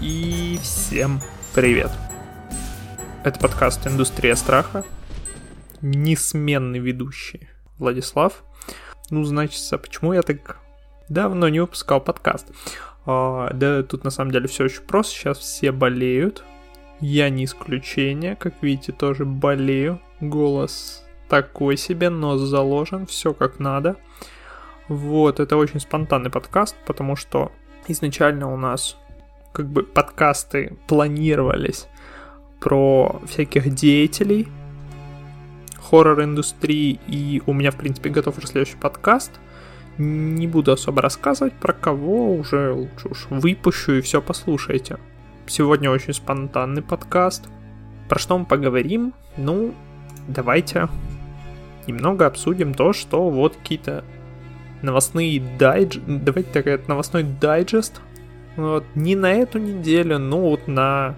И всем привет! Это подкаст «Индустрия страха». Несменный ведущий Владислав. Ну, значит, а почему я так давно не выпускал подкаст? А, да, тут на самом деле все очень просто. Сейчас все болеют. Я не исключение. Как видите, тоже болею. Голос такой себе, нос заложен, все как надо. Вот, это очень спонтанный подкаст, потому что изначально у нас как бы подкасты планировались про всяких деятелей хоррор-индустрии, и у меня, в принципе, готов уже следующий подкаст. Не буду особо рассказывать про кого, уже лучше уж выпущу и все послушайте. Сегодня очень спонтанный подкаст. Про что мы поговорим? Ну, давайте немного обсудим то, что вот какие-то новостные дайдж... Давайте так, это новостной дайджест. Вот, не на эту неделю, но вот на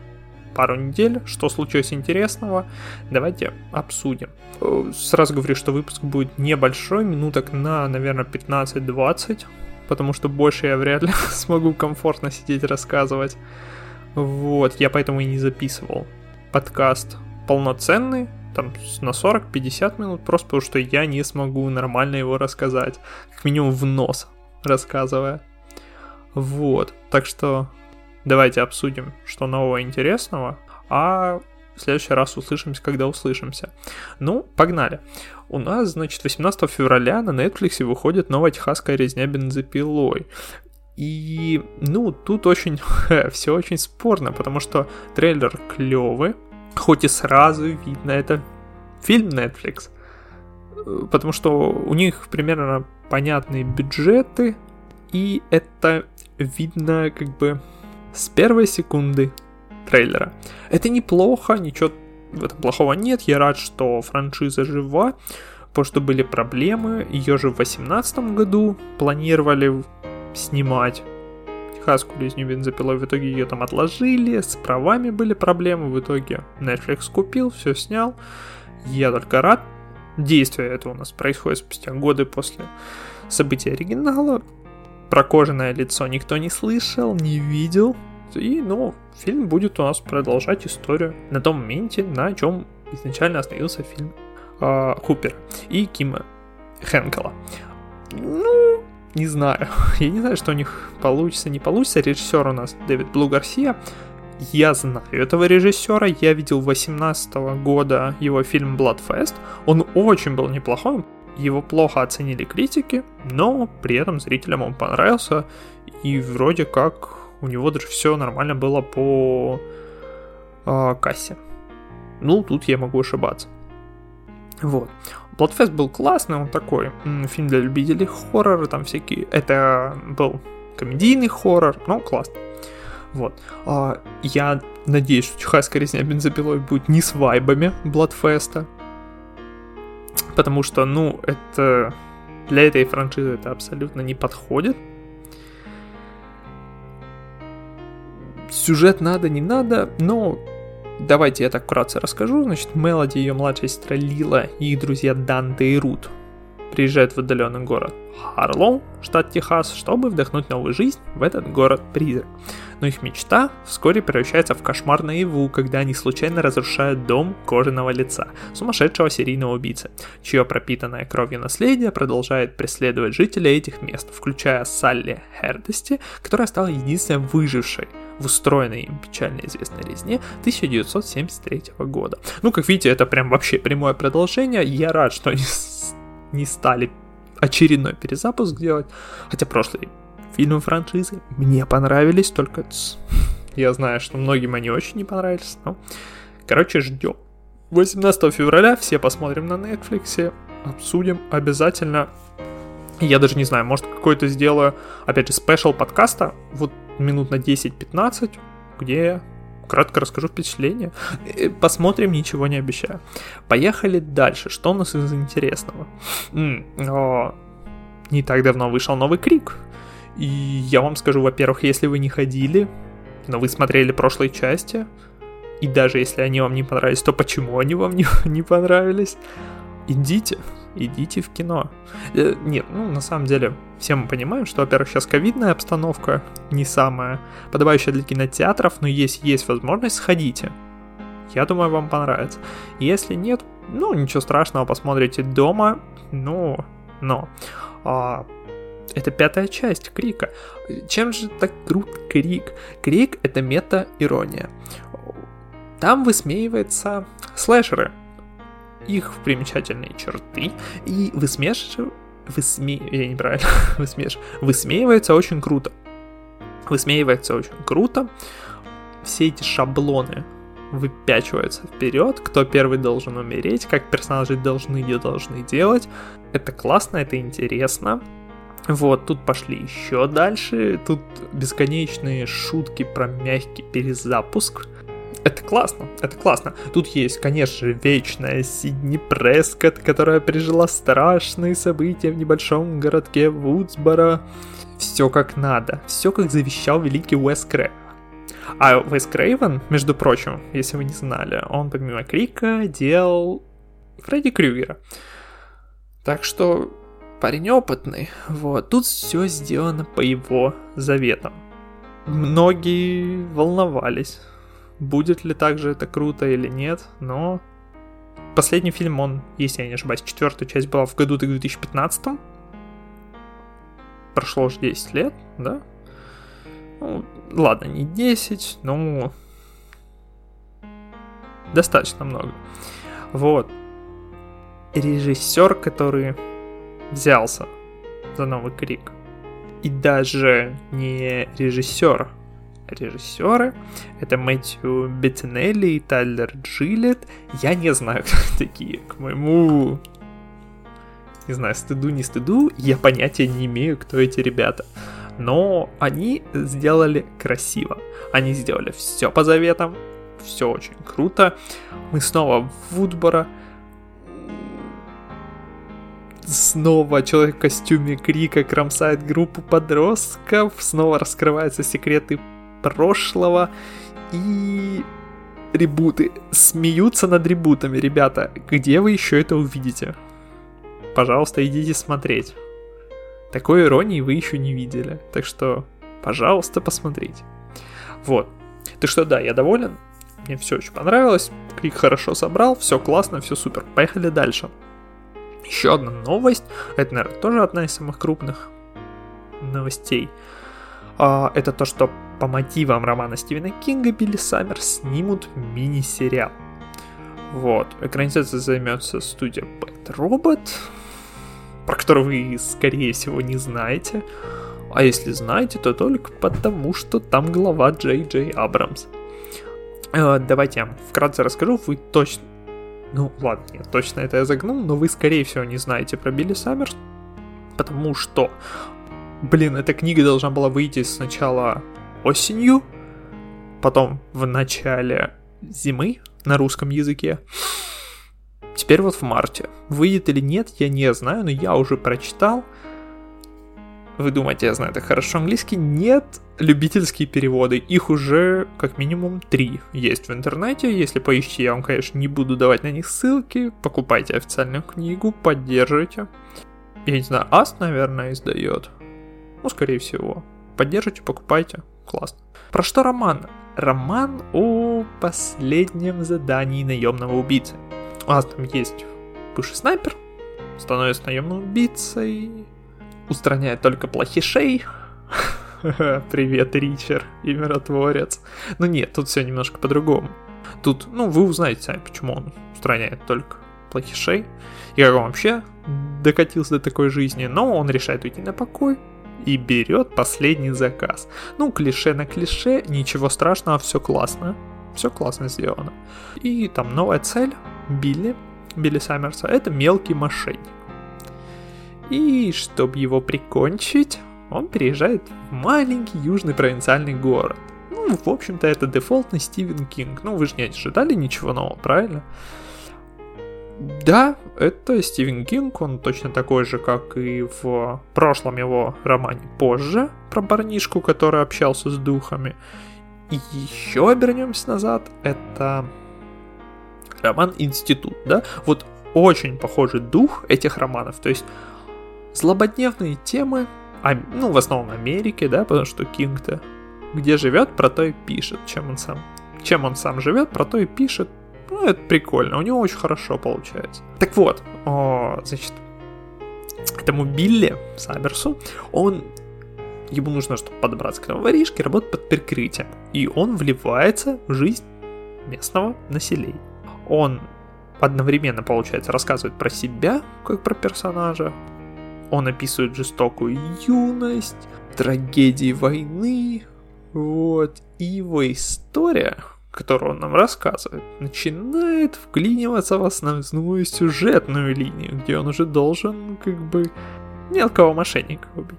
пару недель, что случилось интересного, давайте обсудим. Э, сразу говорю, что выпуск будет небольшой, минуток на, наверное, 15-20, потому что больше я вряд ли смогу комфортно сидеть рассказывать. Вот, я поэтому и не записывал подкаст полноценный, там на 40-50 минут, просто потому что я не смогу нормально его рассказать. Как минимум в нос рассказывая. Вот, так что давайте обсудим, что нового интересного, а в следующий раз услышимся, когда услышимся. Ну, погнали. У нас, значит, 18 февраля на Netflix выходит новая техасская резня бензопилой. И, ну, тут очень, все очень спорно, потому что трейлер клевый, хоть и сразу видно, это фильм Netflix, потому что у них примерно понятные бюджеты, и это видно как бы с первой секунды трейлера. Это неплохо, ничего в этом плохого нет, я рад, что франшиза жива, потому что были проблемы, ее же в 2018 году планировали снимать, Техасскую резню бензопилой. В итоге ее там отложили, с правами были проблемы. В итоге Netflix купил, все снял. Я только рад. Действие это у нас происходит спустя годы после событий оригинала. Про кожаное лицо никто не слышал, не видел. И, ну, фильм будет у нас продолжать историю на том моменте, на чем изначально остановился фильм э, Хупер и Кима Хэнкела. Ну, не знаю. Я не знаю, что у них получится, не получится. Режиссер у нас Дэвид Блу Гарсия. Я знаю этого режиссера, я видел 18 года его фильм Bloodfest. Он очень был неплохой, его плохо оценили критики, но при этом зрителям он понравился, и вроде как у него даже все нормально было по э, кассе. Ну, тут я могу ошибаться. Вот. Bloodfest был классный, он такой фильм для любителей хоррора, там всякие... Это был комедийный хоррор, но классно. Вот. А, я надеюсь, что техасская резня бензопилой будет не с вайбами Bloodfest. Потому что, ну, это... Для этой франшизы это абсолютно не подходит. Сюжет надо, не надо, но Давайте я так вкратце расскажу. Значит, Мелоди, ее младшая сестра Лила и их друзья Данте и Рут приезжают в отдаленный город Харлоу, штат Техас, чтобы вдохнуть новую жизнь в этот город-призрак. Но их мечта вскоре превращается в кошмар наяву, когда они случайно разрушают дом кожаного лица, сумасшедшего серийного убийцы, чье пропитанное кровью наследие продолжает преследовать жителей этих мест, включая Салли Хердости, которая стала единственной выжившей в устроенной им печально известной резне 1973 года. Ну, как видите, это прям вообще прямое продолжение. Я рад, что они не стали очередной перезапуск делать. Хотя прошлые фильмы франшизы мне понравились, только я знаю, что многим они очень не понравились. Но, короче, ждем. 18 февраля все посмотрим на Netflix, обсудим обязательно. Я даже не знаю, может какой-то сделаю, опять же, спешл подкаста, вот минут на 10-15, где я кратко расскажу впечатление. Посмотрим, ничего не обещаю. Поехали дальше. Что у нас из интересного? О, не так давно вышел новый Крик. И я вам скажу, во-первых, если вы не ходили, но вы смотрели прошлые части, и даже если они вам не понравились, то почему они вам не, не понравились? Идите, идите в кино. Э, нет, ну, на самом деле, все мы понимаем, что, во-первых, сейчас ковидная обстановка не самая подобающая для кинотеатров, но если есть возможность, сходите. Я думаю, вам понравится. Если нет, ну, ничего страшного, посмотрите дома, ну, но... А, это пятая часть Крика. Чем же так крут Крик? Крик — это мета-ирония. Там высмеиваются слэшеры, их примечательные черты, и высмеш... Высме... Я неправильно высмеш... Высмеивается очень круто. Высмеивается очень круто. Все эти шаблоны выпячиваются вперед, кто первый должен умереть, как персонажи должны и должны делать. Это классно, это интересно. Вот, тут пошли еще дальше, тут бесконечные шутки про мягкий перезапуск. Это классно, это классно. Тут есть, конечно же, вечная Сидни Прескотт, которая пережила страшные события в небольшом городке Вудсборо. Все как надо, все как завещал великий Уэс Крейвен. А Уэс Крейвен, между прочим, если вы не знали, он помимо Крика делал Фредди Крюгера. Так что парень опытный. Вот, тут все сделано по его заветам. Многие волновались, будет ли также это круто или нет, но последний фильм, он, если я не ошибаюсь, четвертая часть была в году 2015. Прошло уже 10 лет, да? Ну, ладно, не 10, но достаточно много. Вот. Режиссер, который взялся за новый крик. И даже не режиссер, режиссеры. Это Мэтью Беттинелли и Тайлер Джилет. Я не знаю, кто такие. К моему, не знаю, стыду, не стыду, я понятия не имею, кто эти ребята. Но они сделали красиво. Они сделали все по заветам, все очень круто. Мы снова в Вудбора снова человек в костюме Крика кромсает группу подростков, снова раскрываются секреты прошлого и ребуты. Смеются над ребутами, ребята. Где вы еще это увидите? Пожалуйста, идите смотреть. Такой иронии вы еще не видели. Так что, пожалуйста, посмотрите. Вот. Так что да, я доволен. Мне все очень понравилось. Крик хорошо собрал, все классно, все супер. Поехали дальше. Еще одна новость, это, наверное, тоже одна из самых крупных новостей. А, это то, что по мотивам романа Стивена Кинга Билли Саммер снимут мини-сериал. Вот, экранизацией займется студия Bad Robot, про которую вы, скорее всего, не знаете. А если знаете, то только потому, что там глава Джей Джей Абрамс. Э, давайте я вкратце расскажу, вы точно ну, ладно, нет, точно это я загнул, но вы, скорее всего, не знаете про Билли Саммерс, потому что, блин, эта книга должна была выйти сначала осенью, потом в начале зимы на русском языке. Теперь вот в марте. Выйдет или нет, я не знаю, но я уже прочитал. Вы думаете, я знаю это хорошо английский? Нет, любительские переводы. Их уже как минимум три есть в интернете. Если поищите, я вам, конечно, не буду давать на них ссылки. Покупайте официальную книгу, поддержите. Я не знаю, Аст, наверное, издает. Ну, скорее всего. Поддержите, покупайте. Классно. Про что роман? Роман о последнем задании наемного убийцы. У нас там есть бывший снайпер, становится наемным убийцей, устраняет только плохишей. Привет, Ричард и миротворец. Но ну нет, тут все немножко по-другому. Тут, ну, вы узнаете сами, почему он устраняет только плохишей. И как он вообще докатился до такой жизни. Но он решает уйти на покой и берет последний заказ. Ну, клише на клише, ничего страшного, все классно. Все классно сделано. И там новая цель Билли, Билли Саммерса, это мелкий мошенник. И чтобы его прикончить, он переезжает в маленький южный провинциальный город. Ну, в общем-то, это дефолтный Стивен Кинг. Ну, вы же не ожидали ничего нового, правильно? Да, это Стивен Кинг, он точно такой же, как и в прошлом его романе позже, про парнишку, который общался с духами. И еще обернемся назад, это роман «Институт», да? Вот очень похожий дух этих романов. То есть злободневные темы, а, ну, в основном Америки, да, потому что Кинг-то где живет, про то и пишет, чем он сам. Чем он сам живет, про то и пишет. Ну, это прикольно, у него очень хорошо получается. Так вот, о, значит, этому Билли Саберсу, он ему нужно, чтобы подобраться к этому воришке, работать под прикрытием. И он вливается в жизнь местного населения. Он одновременно, получается, рассказывает про себя, как про персонажа. Он описывает жестокую юность, трагедии войны. Вот. И его история, которую он нам рассказывает, начинает вклиниваться в основную сюжетную линию, где он уже должен, как бы, мелкого мошенника убить.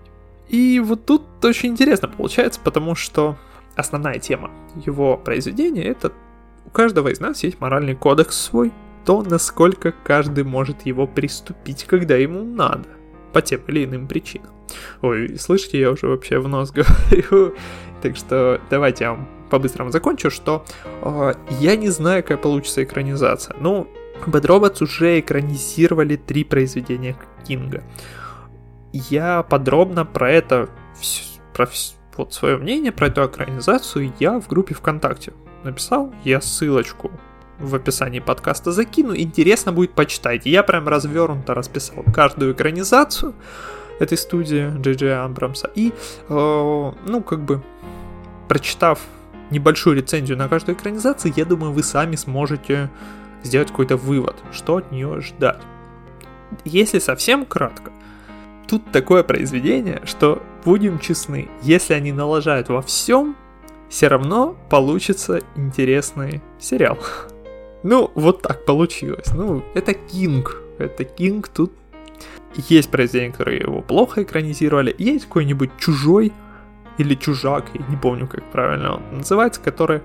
И вот тут очень интересно получается, потому что основная тема его произведения это у каждого из нас есть моральный кодекс свой, то, насколько каждый может его приступить, когда ему надо, по тем или иным причинам. Ой, слышите, я уже вообще в нос говорю, так что давайте я вам по-быстрому закончу, что э, я не знаю, какая получится экранизация. Ну, Bad Robots уже экранизировали три произведения Кинга. Я подробно про это, про вот свое мнение про эту экранизацию я в группе ВКонтакте написал. Я ссылочку в описании подкаста закину. Интересно будет почитать. Я прям развернуто расписал каждую экранизацию этой студии Джей Амбрамса. И, э, ну, как бы, прочитав небольшую рецензию на каждую экранизацию, я думаю, вы сами сможете сделать какой-то вывод, что от нее ждать. Если совсем кратко, тут такое произведение, что, будем честны, если они налажают во всем, все равно получится интересный сериал. Ну, вот так получилось. Ну, это Кинг. Это Кинг, тут есть произведения, которые его плохо экранизировали, есть какой-нибудь чужой или чужак, я не помню, как правильно он называется, который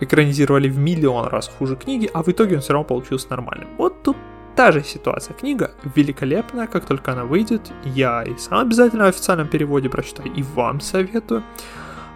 экранизировали в миллион раз хуже книги, а в итоге он все равно получился нормальным. Вот тут та же ситуация. Книга великолепная, как только она выйдет, я и сам обязательно в официальном переводе прочитаю, и вам советую.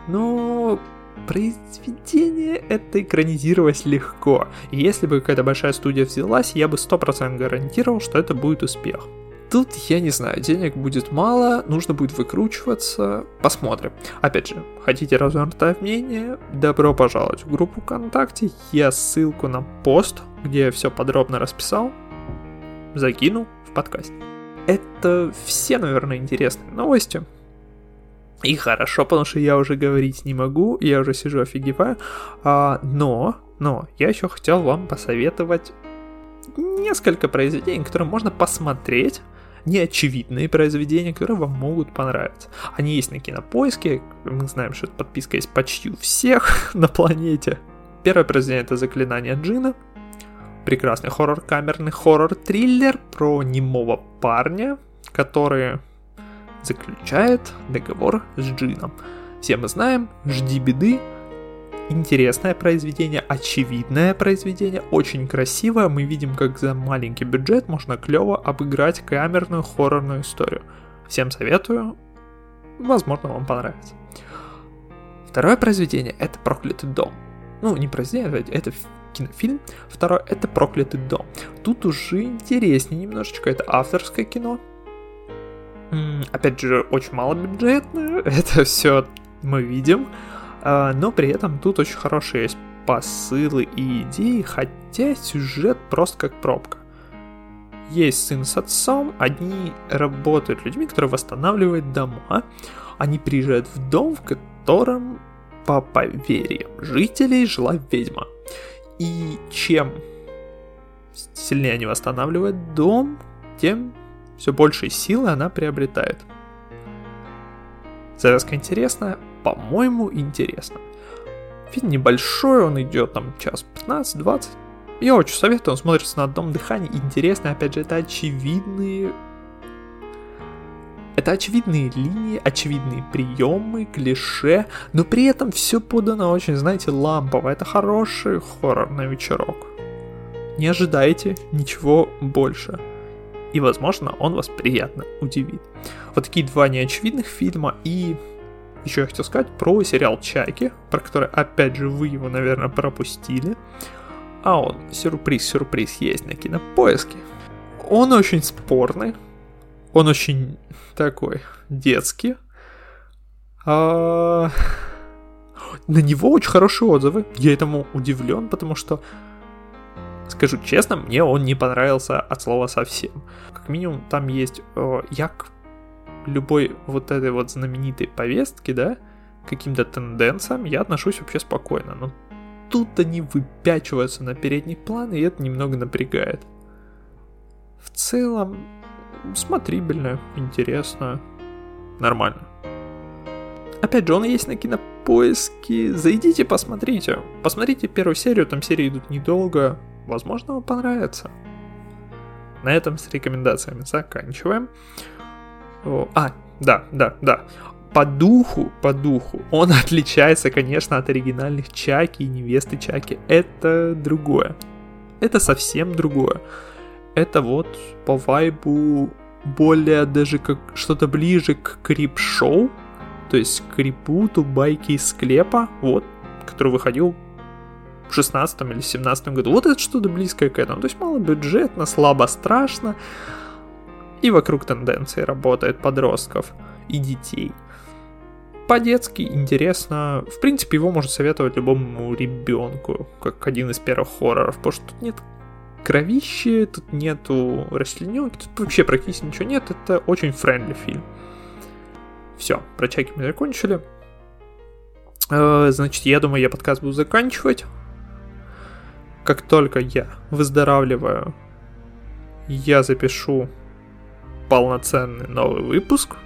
Но произведение это экранизировать легко. И если бы какая-то большая студия взялась, я бы 100% гарантировал, что это будет успех. Тут, я не знаю, денег будет мало, нужно будет выкручиваться, посмотрим. Опять же, хотите развернутое мнение, добро пожаловать в группу ВКонтакте, я ссылку на пост, где я все подробно расписал, закину в подкасте. Это все, наверное, интересные новости. И хорошо, потому что я уже говорить не могу, я уже сижу офигеваю. А, но, но, я еще хотел вам посоветовать несколько произведений, которые можно посмотреть неочевидные произведения, которые вам могут понравиться. Они есть на кинопоиске, мы знаем, что подписка есть почти у всех на планете. Первое произведение это «Заклинание Джина», прекрасный хоррор-камерный хоррор-триллер про немого парня, который заключает договор с Джином. Все мы знаем, жди беды, интересное произведение, очевидное произведение, очень красивое. Мы видим, как за маленький бюджет можно клево обыграть камерную хоррорную историю. Всем советую, возможно, вам понравится. Второе произведение это «Проклятый дом». Ну, не произведение, это кинофильм. Второе это «Проклятый дом». Тут уже интереснее немножечко, это авторское кино. Опять же, очень малобюджетное, это все мы видим. А, но при этом тут очень хорошие есть посылы и идеи, хотя сюжет просто как пробка. Есть сын с отцом, они работают людьми, которые восстанавливают дома. Они приезжают в дом, в котором, по поверьям жителей, жила ведьма. И чем сильнее они восстанавливают дом, тем все больше силы она приобретает. Завязка интересная, по-моему, интересно. Фильм небольшой, он идет там час 15-20. Я очень советую, он смотрится на одном дыхании. Интересно, опять же, это очевидные... Это очевидные линии, очевидные приемы, клише, но при этом все подано очень, знаете, лампово. Это хороший хоррорный вечерок. Не ожидайте ничего больше. И, возможно, он вас приятно удивит. Вот такие два неочевидных фильма и еще я хотел сказать про сериал «Чайки», про который, опять же, вы его, наверное, пропустили. А он, сюрприз-сюрприз, есть на кинопоиске. Он очень спорный. Он очень такой детский. А... На него очень хорошие отзывы. Я этому удивлен, потому что, скажу честно, мне он не понравился от слова совсем. Как минимум, там есть... Э, я к любой вот этой вот знаменитой повестке, да, каким-то тенденциям я отношусь вообще спокойно. Но тут они выпячиваются на передний план, и это немного напрягает. В целом, смотрибельно, интересно, нормально. Опять же, он есть на кинопоиске. Зайдите, посмотрите. Посмотрите первую серию, там серии идут недолго. Возможно, вам понравится. На этом с рекомендациями заканчиваем. А, да, да, да. По духу, по духу, он отличается, конечно, от оригинальных Чаки и невесты Чаки. Это другое. Это совсем другое. Это вот по вайбу более даже как что-то ближе к крип-шоу, то есть к репуту байки из склепа, вот, который выходил 16 или 17 году. Вот это что-то близкое к этому. То есть малобюджетно, слабо страшно. И вокруг тенденции работает подростков и детей. По-детски интересно. В принципе, его можно советовать любому ребенку, как один из первых хорроров, потому что тут нет кровищи, тут нету расчлененки, тут вообще практически ничего нет. Это очень френдли фильм. Все, про чайки мы закончили. Э, значит, я думаю, я подкаст буду заканчивать. Как только я выздоравливаю, я запишу полноценный новый выпуск.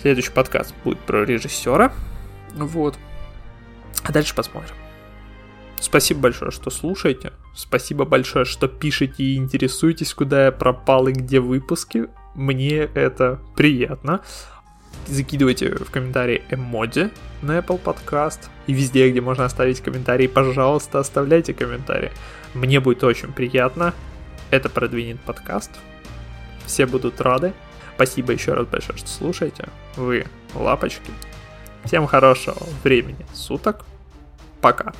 Следующий подкаст будет про режиссера. Вот. А дальше посмотрим. Спасибо большое, что слушаете. Спасибо большое, что пишете и интересуетесь, куда я пропал и где выпуски. Мне это приятно закидывайте в комментарии эмодзи на Apple Podcast и везде, где можно оставить комментарий, пожалуйста, оставляйте комментарии. Мне будет очень приятно. Это продвинет подкаст. Все будут рады. Спасибо еще раз большое, что слушаете. Вы лапочки. Всем хорошего времени суток. Пока.